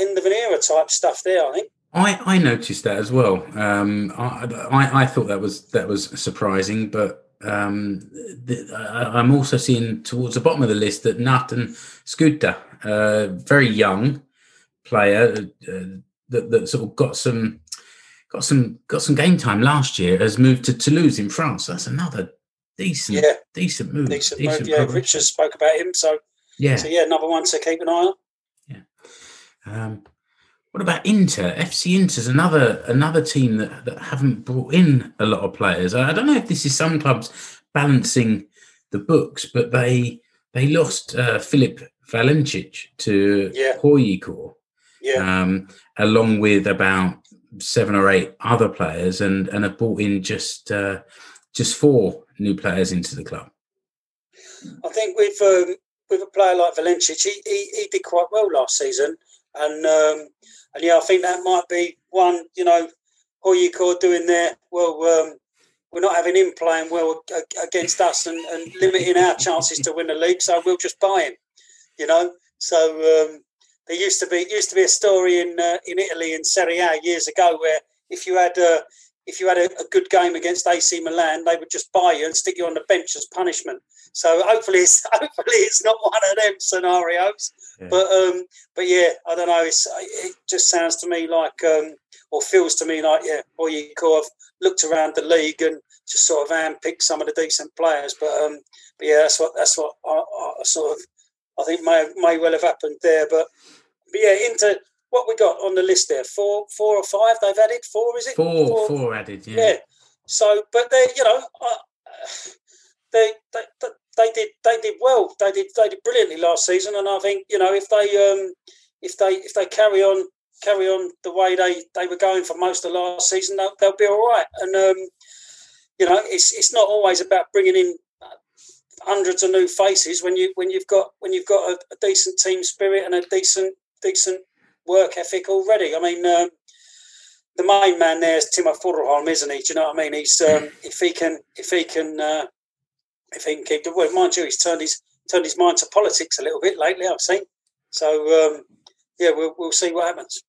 end of an era type stuff there. I think. I, I noticed that as well. Um, I, I I thought that was that was surprising, but um, the, I, I'm also seeing towards the bottom of the list that Naatan Skyttä, uh, very young player uh, that, that sort of got some got some got some game time last year, has moved to Toulouse in France. That's another decent Yeah. decent move. Decent, move. Yeah. Richard spoke about him. So Yeah. so yeah, another one to keep an eye on. Um, what about Inter? FC Inter's another another team that, that haven't brought in a lot of players. I I don't know if this is some clubs balancing the books, but they they lost uh, Filip Valencic to Yeah. HJK, Yeah, um, along with about seven or eight other players, and and have brought in just uh, just four new players into the club. I think with um, with a player like Valencic, he, he he did quite well last season, and um, and yeah, I think that might be one. You know, HJK doing there. Well, um, we're not having him playing well against us and, and limiting our chances to win the league, so we'll just buy him. You know, so um, there used to be used to be a story in uh, in Italy in Serie A years ago where if you had uh, if you had a, a good game against AC Milan, they would just buy you and stick you on the bench as punishment. So hopefully, it's, <laughs> hopefully it's not one of them scenarios. Yeah. But um, but yeah, I don't know. It's it just sounds to me like um, or feels to me like yeah, or you could have looked around the league and just sort of handpicked some of the decent players. But um, but yeah, that's what that's what I, I sort of I think may may well have happened there. But but yeah, into what we got on the list there, four four or five they've added. Four is it? Four four added, yeah. Yeah. So, but they, you know, uh, they, they they they did they did well. They did they did brilliantly last season, and I think you know if they um if they if they carry on carry on the way they they were going for most of last season, they'll, they'll be all right. And um you know, it's it's not always about bringing in hundreds of new faces when you when you've got when you've got a, a decent team spirit and a decent decent work ethic already. I mean, um, the main man there is Timo Furuholm, isn't he? Do you know what I mean? He's um, if he can if he can uh, if he can keep the well, mind you, he's turned his turned his mind to politics a little bit lately. I've seen. So um, yeah, we'll we'll see what happens.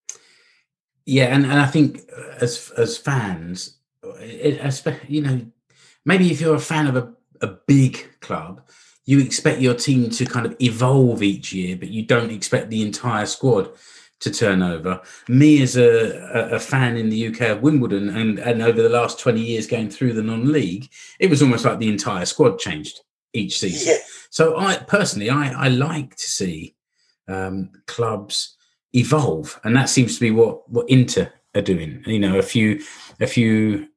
Yeah, and, and I think as as fans, it, you know, maybe if you're a fan of a, a big club, you expect your team to kind of evolve each year, but you don't expect the entire squad to turn over. Me as a, a, fan in the UK of Wimbledon and, and over the last 20 years going through the non-league, it was almost like the entire squad changed each season. Yeah. So I personally, I, I like to see um, clubs evolve. And that seems to be what, what Inter are doing. You know, a few, a few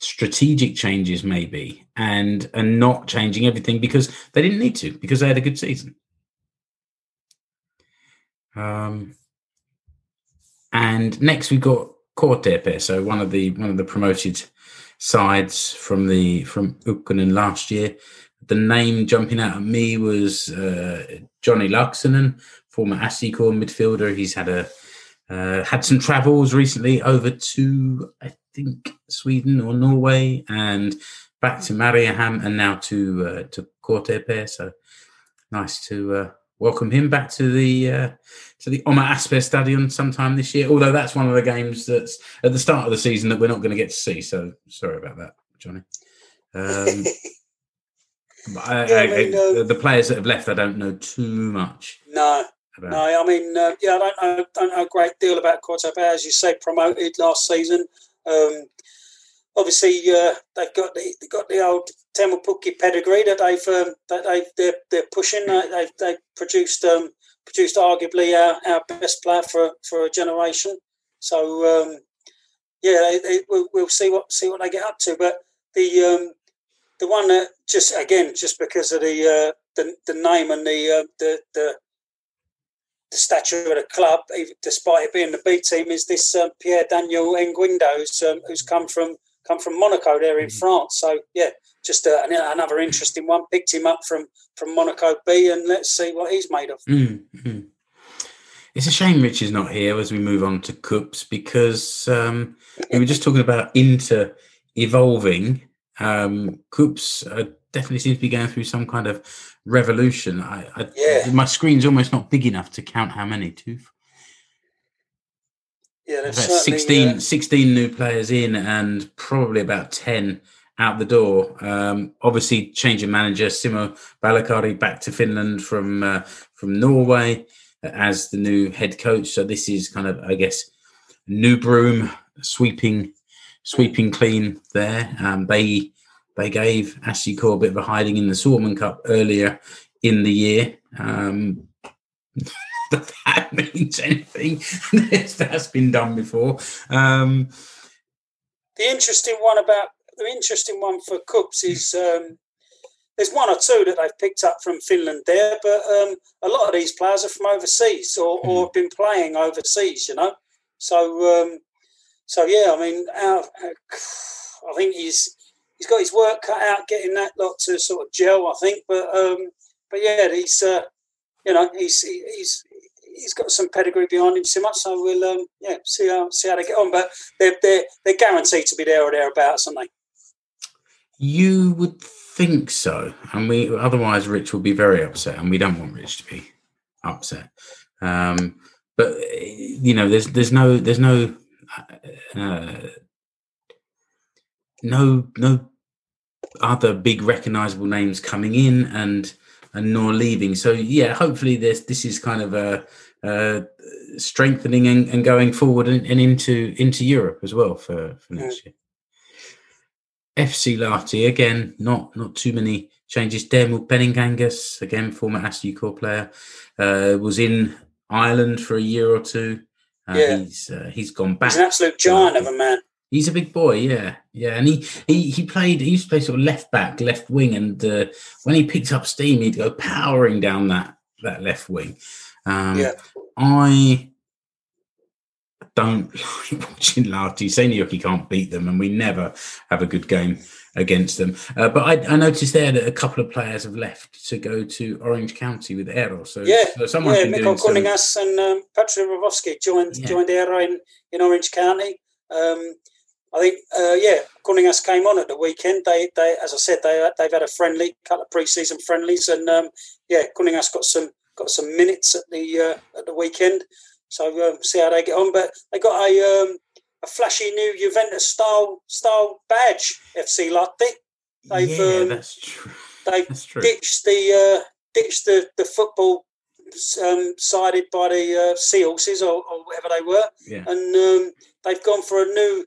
strategic changes maybe and and not changing everything because they didn't need to because they had a good season um and next we've got KTP, so one of the one of the promoted sides from the from Ykkönen last year. The name jumping out at me was uh, Johnny Laaksonen, former ASIK midfielder. He's had a uh, had some travels recently over to, I think, Sweden or Norway, and back to Mariehamn, and now to uh, to KTP. So nice to uh, welcome him back to the uh, to the OmaSP Stadion sometime this year. Although that's one of the games that's at the start of the season that we're not going to get to see. So sorry about that, Johnny. Um, <laughs> I, yeah, I mean, I, um, the players that have left, I don't know too much. No, about? No, I mean, uh, yeah, I don't know, don't know a great deal about KTP. As you say, promoted last season. Um, obviously, uh, they've got the they've got the old Pukki pedigree that they've um, that they they're, they're pushing. They've they produced um, produced arguably our, our best player for for a generation. So um, yeah, they, they, we'll, we'll, see what see what they get up to. But the um, the one that just again just because of the uh, the, the name and the uh, the the the stature of the club, despite it being the B team, is this um, Pierre Daniel Nguindo, who's, um, who's come from come from Monaco there in mm-hmm. France. So yeah, just uh, another interesting one. Picked him up from from Monaco B, and let's see what he's made of. Mm-hmm. It's a shame Rich is not here as we move on to KuPS because um, we were just talking about Inter evolving. Um, KuPS uh, definitely seems to be going through some kind of revolution. I, I yeah. my screen's almost not big enough to count how many. Two. Yeah, there's 16, uh, 16 new players in and probably about 10 out the door. Um, obviously, changing manager, Simo Valakari back to Finland from uh, from Norway as the new head coach. So this is kind of, I guess, new broom sweeping sweeping clean there. Um, they they gave AC Oulu a bit of a hiding in the Suomen Cup earlier in the year. Um, that that <laughs> means anything. That's been done before. Um, the interesting one about the interesting one for KuPS is um, there's one or two that they've picked up from Finland there, but um, a lot of these players are from overseas or, or hmm. have been playing overseas. You know, so um, so yeah. I mean, our, I think he's he's got his work cut out getting that lot to sort of gel, I think. But um, but yeah, he's uh, you know he's he's he's got some pedigree behind him so much. So we'll um, yeah see how see how they get on. But they're they're they're guaranteed to be there or thereabouts, aren't they? You would think so, and we otherwise Rich will be very upset, and we don't want Rich to be upset. Um, but you know, there's there's no there's no uh, no no other big recognizable names coming in and and nor leaving. So yeah, hopefully this this is kind of a, a strengthening and, and, going forward and, and, into into Europe as well for, for next year. FC Lahti again, not not too many changes. Teemu Penninkangas again, former ASK player, uh, was in Ireland for a year or two. Uh, yeah. he's uh, he's gone back. He's an absolute giant of a man. He's a big boy, yeah, yeah, and he he he played. He used to play sort of left back, left wing, and uh, when he picked up steam, he'd go powering down that that left wing. Um, yeah, I don't <laughs> like watching Lahti. Seinäjoki can't beat them, and we never have a good game against them. Uh, but I, I, noticed there that a couple of players have left to go to Orange County with Eero. So yeah, so someone's yeah, Mikko Kuningas and um, Patrick Rakovsky joined yeah. joined Eero in, in Orange County. Um, I think, uh, yeah, Kuningas came on at the weekend. They, they, as I said, they they've had a friendly, couple of pre-season friendlies, and um, yeah, Kuningas got some got some minutes at the uh, at the weekend. So um, see how they get on. But they got a um, a flashy new Juventus style style badge. FC Lahti. They've yeah, um, that's true. <laughs> They've that's true. ditched the uh, ditched the the football um, sided by the uh, Seahorses or, or, whatever they were, yeah. and um, they've gone for a new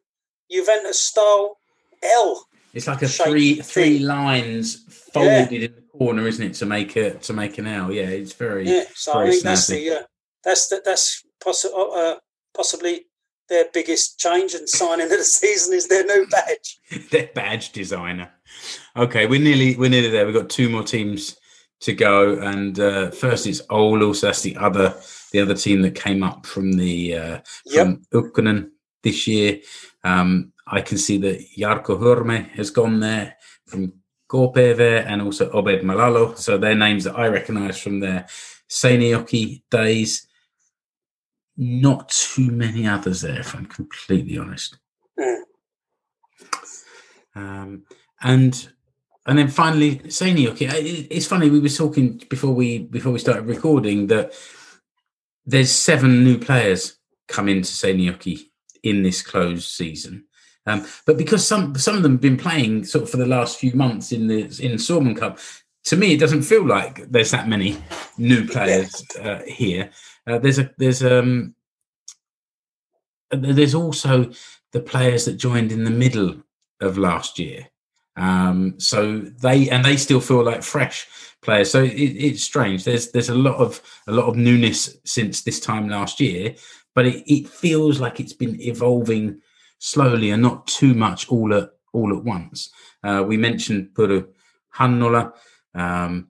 Juventus style L. It's like a three three lines folded yeah. in the corner, isn't it, to make it to make an L? Yeah, it's very yeah. So very I think that's the uh, that's the, that's possi- uh, possibly their biggest change and signing of the season is their new badge. <laughs> their badge designer. Okay, we're nearly we're nearly there. We've got two more teams to go, and uh, first it's Oulu. So that's the other the other team that came up from the uh, from yep. Ykkönen this year. Um, I can see that Jarkko Hurme has gone there from Kåpv and also Obed Malalo. So they're names that I recognise from their Seinäjoki days. Not too many others there, if I'm completely honest. Mm. Um, and and then finally, Seinäjoki. It's funny. We were talking before we before we started recording that there's seven new players come into Seinäjoki in this closed season. Um, but because some some of them have been playing sort of for the last few months in the in Suomen Cup, to me it doesn't feel like there's that many new players uh, here. Uh, there's a there's um there's also the players that joined in the middle of last year. Um, so they and they still feel like fresh players. So it, it's strange. There's there's a lot of a lot of newness since this time last year, but it, it feels like it's been evolving slowly and not too much all at all at once. Uh, we mentioned Pyry Hannola. Um,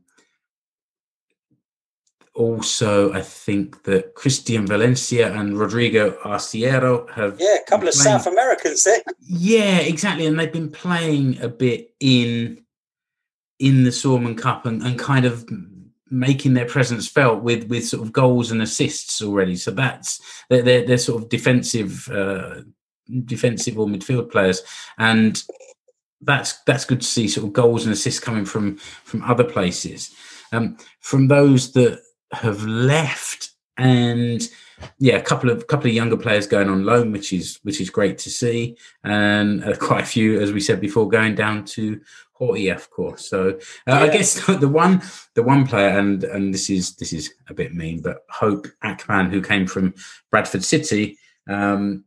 also, I think that Christian Valencia and Rodrigo Arciero have yeah, a couple of South Americans there. <laughs> Yeah, exactly, and they've been playing a bit in in the Suomen Cup and, and kind of making their presence felt with with sort of goals and assists already. So that's they're they're, they're sort of defensive uh, defensive or midfield players, and that's that's good to see sort of goals and assists coming from from other places. Um, from those that have left, and yeah, a couple of couple of younger players going on loan, which is which is great to see, and uh, <laughs> quite a few, as we said before, going down to Haughey, of course. So uh, yeah. I guess <laughs> the one the one player, and and this is this is a bit mean, but Hope Akpan, who came from Bradford City. Um,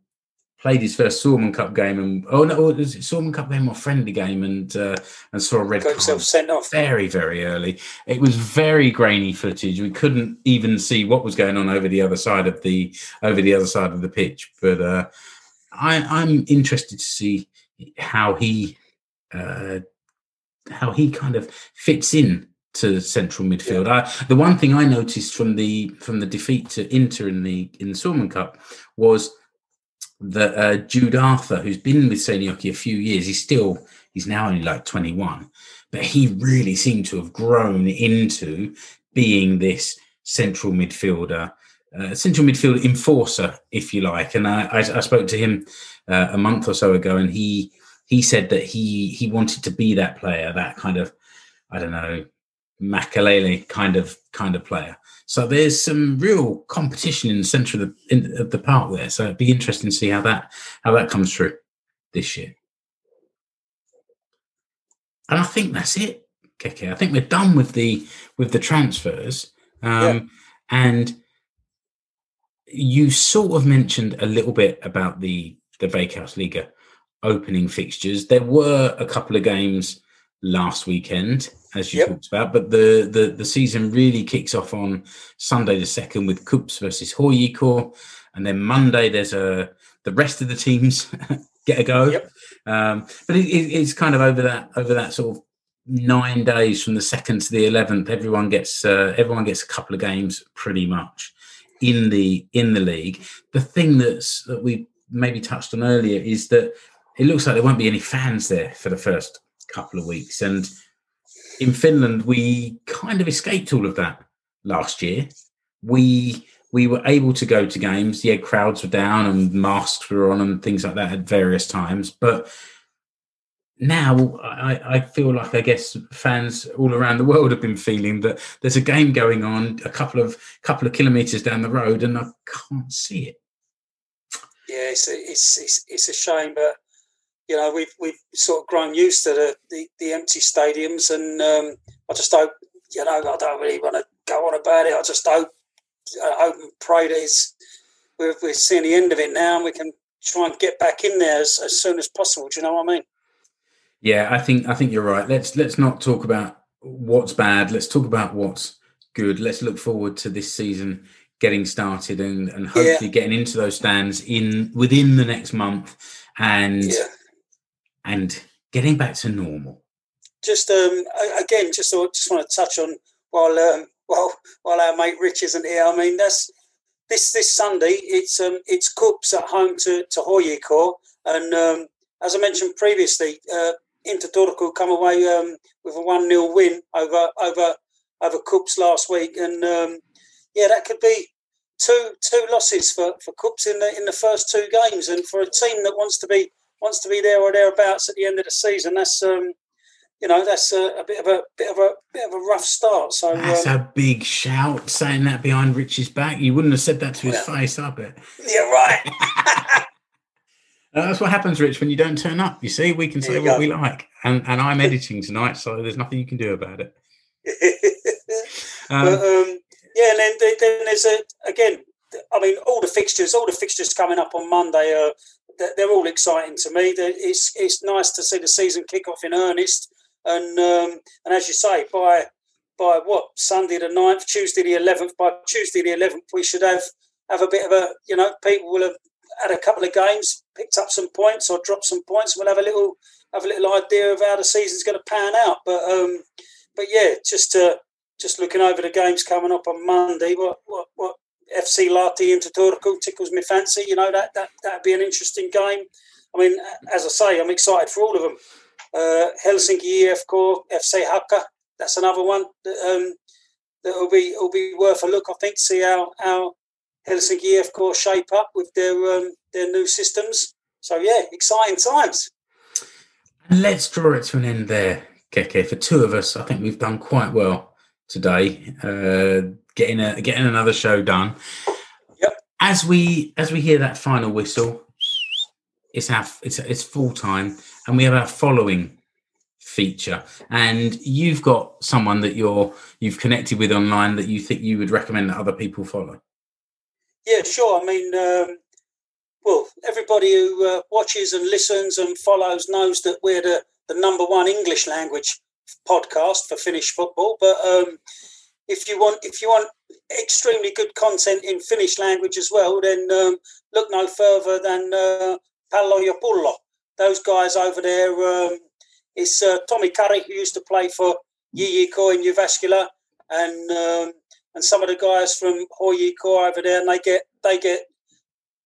played his first Suomen Cup game and oh no, it was Suomen Cup game or friendly game and uh, and saw a red Got card sent off very very early. It was very grainy footage. We couldn't even see what was going on over the other side of the over the other side of the pitch. But uh, I, I'm interested to see how he uh, how he kind of fits in to central midfield. Yeah. I, the one thing I noticed from the from the defeat to Inter in the in the Suomen Cup was that uh, Jude Arthur, who's been with Seinäjoki a few years, he's still he's now only like 21, but he really seemed to have grown into being this central midfielder, uh, central midfield enforcer, if you like. And I, I, I spoke to him uh, a month or so ago, and he he said that he he wanted to be that player, that kind of I don't know Makelele kind of kind of player. So there's some real competition in the centre of the, in, of the park there. So it'd be interesting to see how that how that comes through this year. And I think that's it, Keke. I think we're done with the with the transfers. Um, yeah. And you sort of mentioned a little bit about the the Veikkausliiga opening fixtures. There were a couple of games last weekend as you yep. talked about. But the, the the season really kicks off on Sunday the second with KuPS versus HJK, and then Monday there's a the rest of the teams <laughs> get a go. Yep. Um, but it, it, it's kind of over that over that sort of nine days from the second to the eleventh. Everyone gets uh, everyone gets a couple of games pretty much in the in the league. The thing that's that we maybe touched on earlier is that it looks like there won't be any fans there for the first couple of weeks, and in Finland we kind of escaped all of that last year. We we were able to go to games. Yeah, crowds were down and masks were on and things like that at various times, but now I, I, feel like I guess fans all around the world have been feeling that there's a game going on a couple of couple of kilometres down the road and I can't see it. Yeah, it's it's, it's it's a shame, but you know we've we've sort of grown used to the the, the empty stadiums, and um, I just hope you know I don't really want to go on about it. I just hope I hope and pray that it's, we're we're seeing the end of it now, and we can try and get back in there as, as soon as possible. Do you know what I mean? Yeah, I think I think you're right. Let's let's not talk about what's bad. Let's talk about what's good. Let's look forward to this season getting started and, and hopefully yeah. getting into those stands in within the next month and yeah. And getting back to normal. Just um again, just just want to touch on while um, while while our mate Rich isn't here. I mean that's this this Sunday. It's um it's KuPS at home to to HJK and um, as I mentioned previously, uh, Inter Turku come away um, with a one 0 win over over over KuPS last week, and um, yeah, that could be two two losses for for KuPS in the in the first two games, and for a team that wants to be wants to be there or thereabouts at the end of the season, that's um, you know that's a, a, bit of a bit of a bit of a rough start. So that's um, a big shout saying that behind Rich's back. You wouldn't have said that to his yeah. face, I bet. Yeah, right. <laughs> Uh, that's what happens, Rich, when you don't turn up. You see, we can say what go. we like, and and I'm editing tonight, so there's nothing you can do about it. <laughs> um, but, um, yeah, and then, then there's a again. I mean, all the fixtures, all the fixtures coming up on Monday are they're all exciting to me. It's it's nice to see the season kick off in earnest, and um, and as you say, by by what Sunday the 9th, Tuesday the eleventh, by Tuesday the eleventh, we should have have a bit of a you know people will have had a couple of games, picked up some points or dropped some points. We'll have a little have a little idea of how the season's going to pan out. But um, but yeah, just uh, just looking over the games coming up on Monday. What what what FC Lahti Inter Turku tickles me fancy. You know that that that'd be an interesting game. I mean, as I say, I'm excited for all of them. Uh, Helsinki IFK, FC Haka. That's another one that um, that will be will be worth a look. I think see how how Helsinki IFK shape up with their um, their new systems. So yeah, exciting times. Let's draw it to an end there, Keke. For two of us, I think we've done quite well today, uh, getting a getting another show done. Yep. As we as we hear that final whistle, it's our it's it's full time, and we have our following feature and you've got someone that you're you've connected with online that you think you would recommend that other people follow yeah, sure. I mean, um, well, everybody who uh, watches and listens and follows knows that we're the, the number one English language podcast for Finnish football. But um, if you want, if you want extremely good content in Finnish language as well, then um, look no further than uh, Pallo. Those guys over there. Um, it's uh, Tommy Curry who used to play for JJK in Jyväskylä, and um, and some of the guys from HJK over there, and they get they get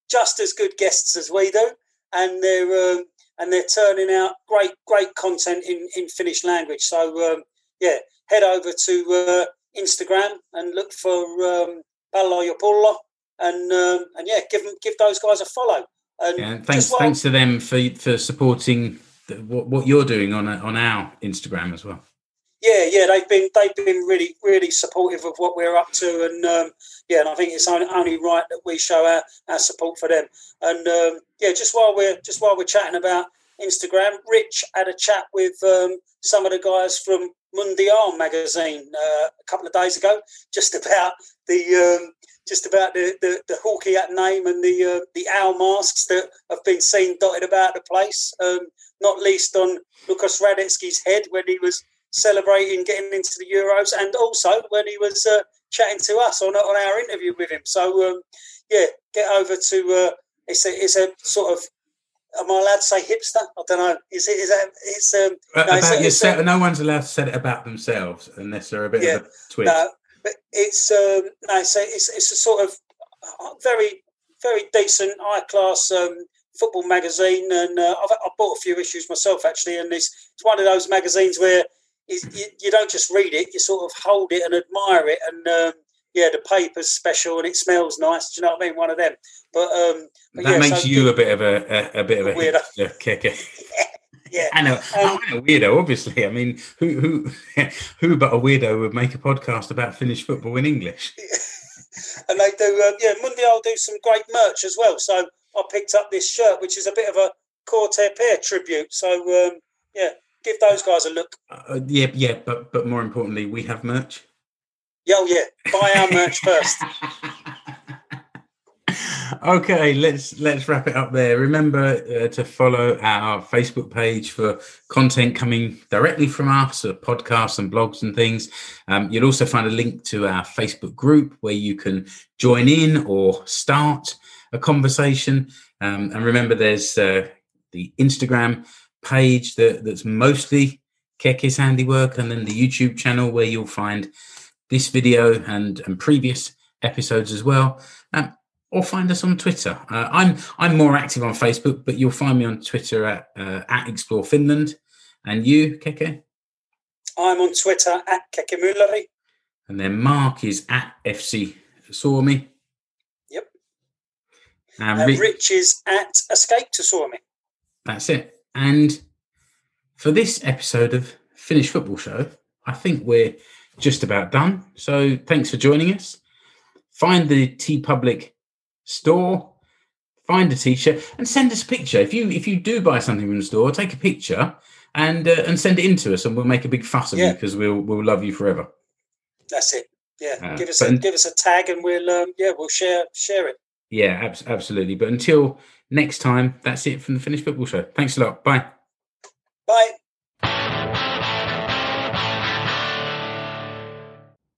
just as good guests as we do, and they're um, and they're turning out great great content in in Finnish language. So um, yeah, head over to uh, Instagram and look for um, and um, and yeah, give them give those guys a follow. And yeah, thanks thanks to them for for supporting the, what, what you're doing on on our Instagram as well yeah, yeah, they've been they've been really really supportive of what we're up to, and um, yeah, and I think it's only, only right that we show our, our support for them. And um, yeah, just while we're just while we're chatting about Instagram, Rich had a chat with um, some of the guys from Mundial magazine uh, a couple of days ago, just about the um, just about the the, the Hawkeye name and the uh, the owl masks that have been seen dotted about the place. Um, not least on Lukas Hradecky's head when he was celebrating getting into the Euros, and also when he was uh, chatting to us on on our interview with him. So um, yeah, get over to uh, it's a it's a sort of. Am I allowed to say hipster? I don't know. Is it? Is that? It's um. No, about it's, yourself. It's, no one's allowed to say it about themselves unless they're a bit yeah, of a twist. No, but it's um. No, a, it's, it's a sort of. uh, very very decent, high class um, football magazine, and uh, I've, I've bought a few issues myself actually. And it's it's one of those magazines where you, you don't just read it; you sort of hold it and admire it. And um, yeah, the paper's special and it smells nice. Do you know what I mean? One of them. But, um, but that yeah, makes so you the- a bit of a a, a bit of a Weirdo. kicker. <laughs> yeah. I know, Um, I'm a weirdo. Obviously, I mean, who who <laughs> who but a weirdo would make a podcast about Finnish football in English? <laughs> and they do um, yeah Mundial do some great merch as well. So I picked up this shirt, which is a bit of a KTP tribute. So um, yeah, give those guys a look. Uh, yeah, yeah, but but more importantly, we have merch. Oh, yeah, buy our merch first. <laughs> okay, let's let's wrap it up there. Remember uh, to follow our Facebook page for content coming directly from us, uh, podcasts and blogs and things. Um, you'll also find a link to our Facebook group where you can join in or start a conversation. Um, and remember, there's uh, the Instagram page that, that's mostly Keke's handiwork, and then the YouTube channel where you'll find this video and, and previous episodes as well. Um, or find us on Twitter. Uh, I'm I'm more active on Facebook, but you'll find me on Twitter at uh, at Explore Finland. And you, Keke? I'm on Twitter at Kekemulari. And then Mark is at FC Suomi. Yep. And And Rich, Rich is at Escape to Suomi. that's it. And for this episode of Finnish Football Show, I think we're just about done. So thanks for joining us. Find the TeePublic store, find a t-shirt, and send us a picture. If you if you do buy something from the store, take a picture and uh, and send it in to us, and we'll make a big fuss of you because we'll we'll love you forever. That's it. Yeah, Uh, give us a give us a tag and we'll um, yeah we'll share share it. Yeah, abs- absolutely. But until next time, that's it from the Finnish Football Show. Thanks a lot. Bye. Bye.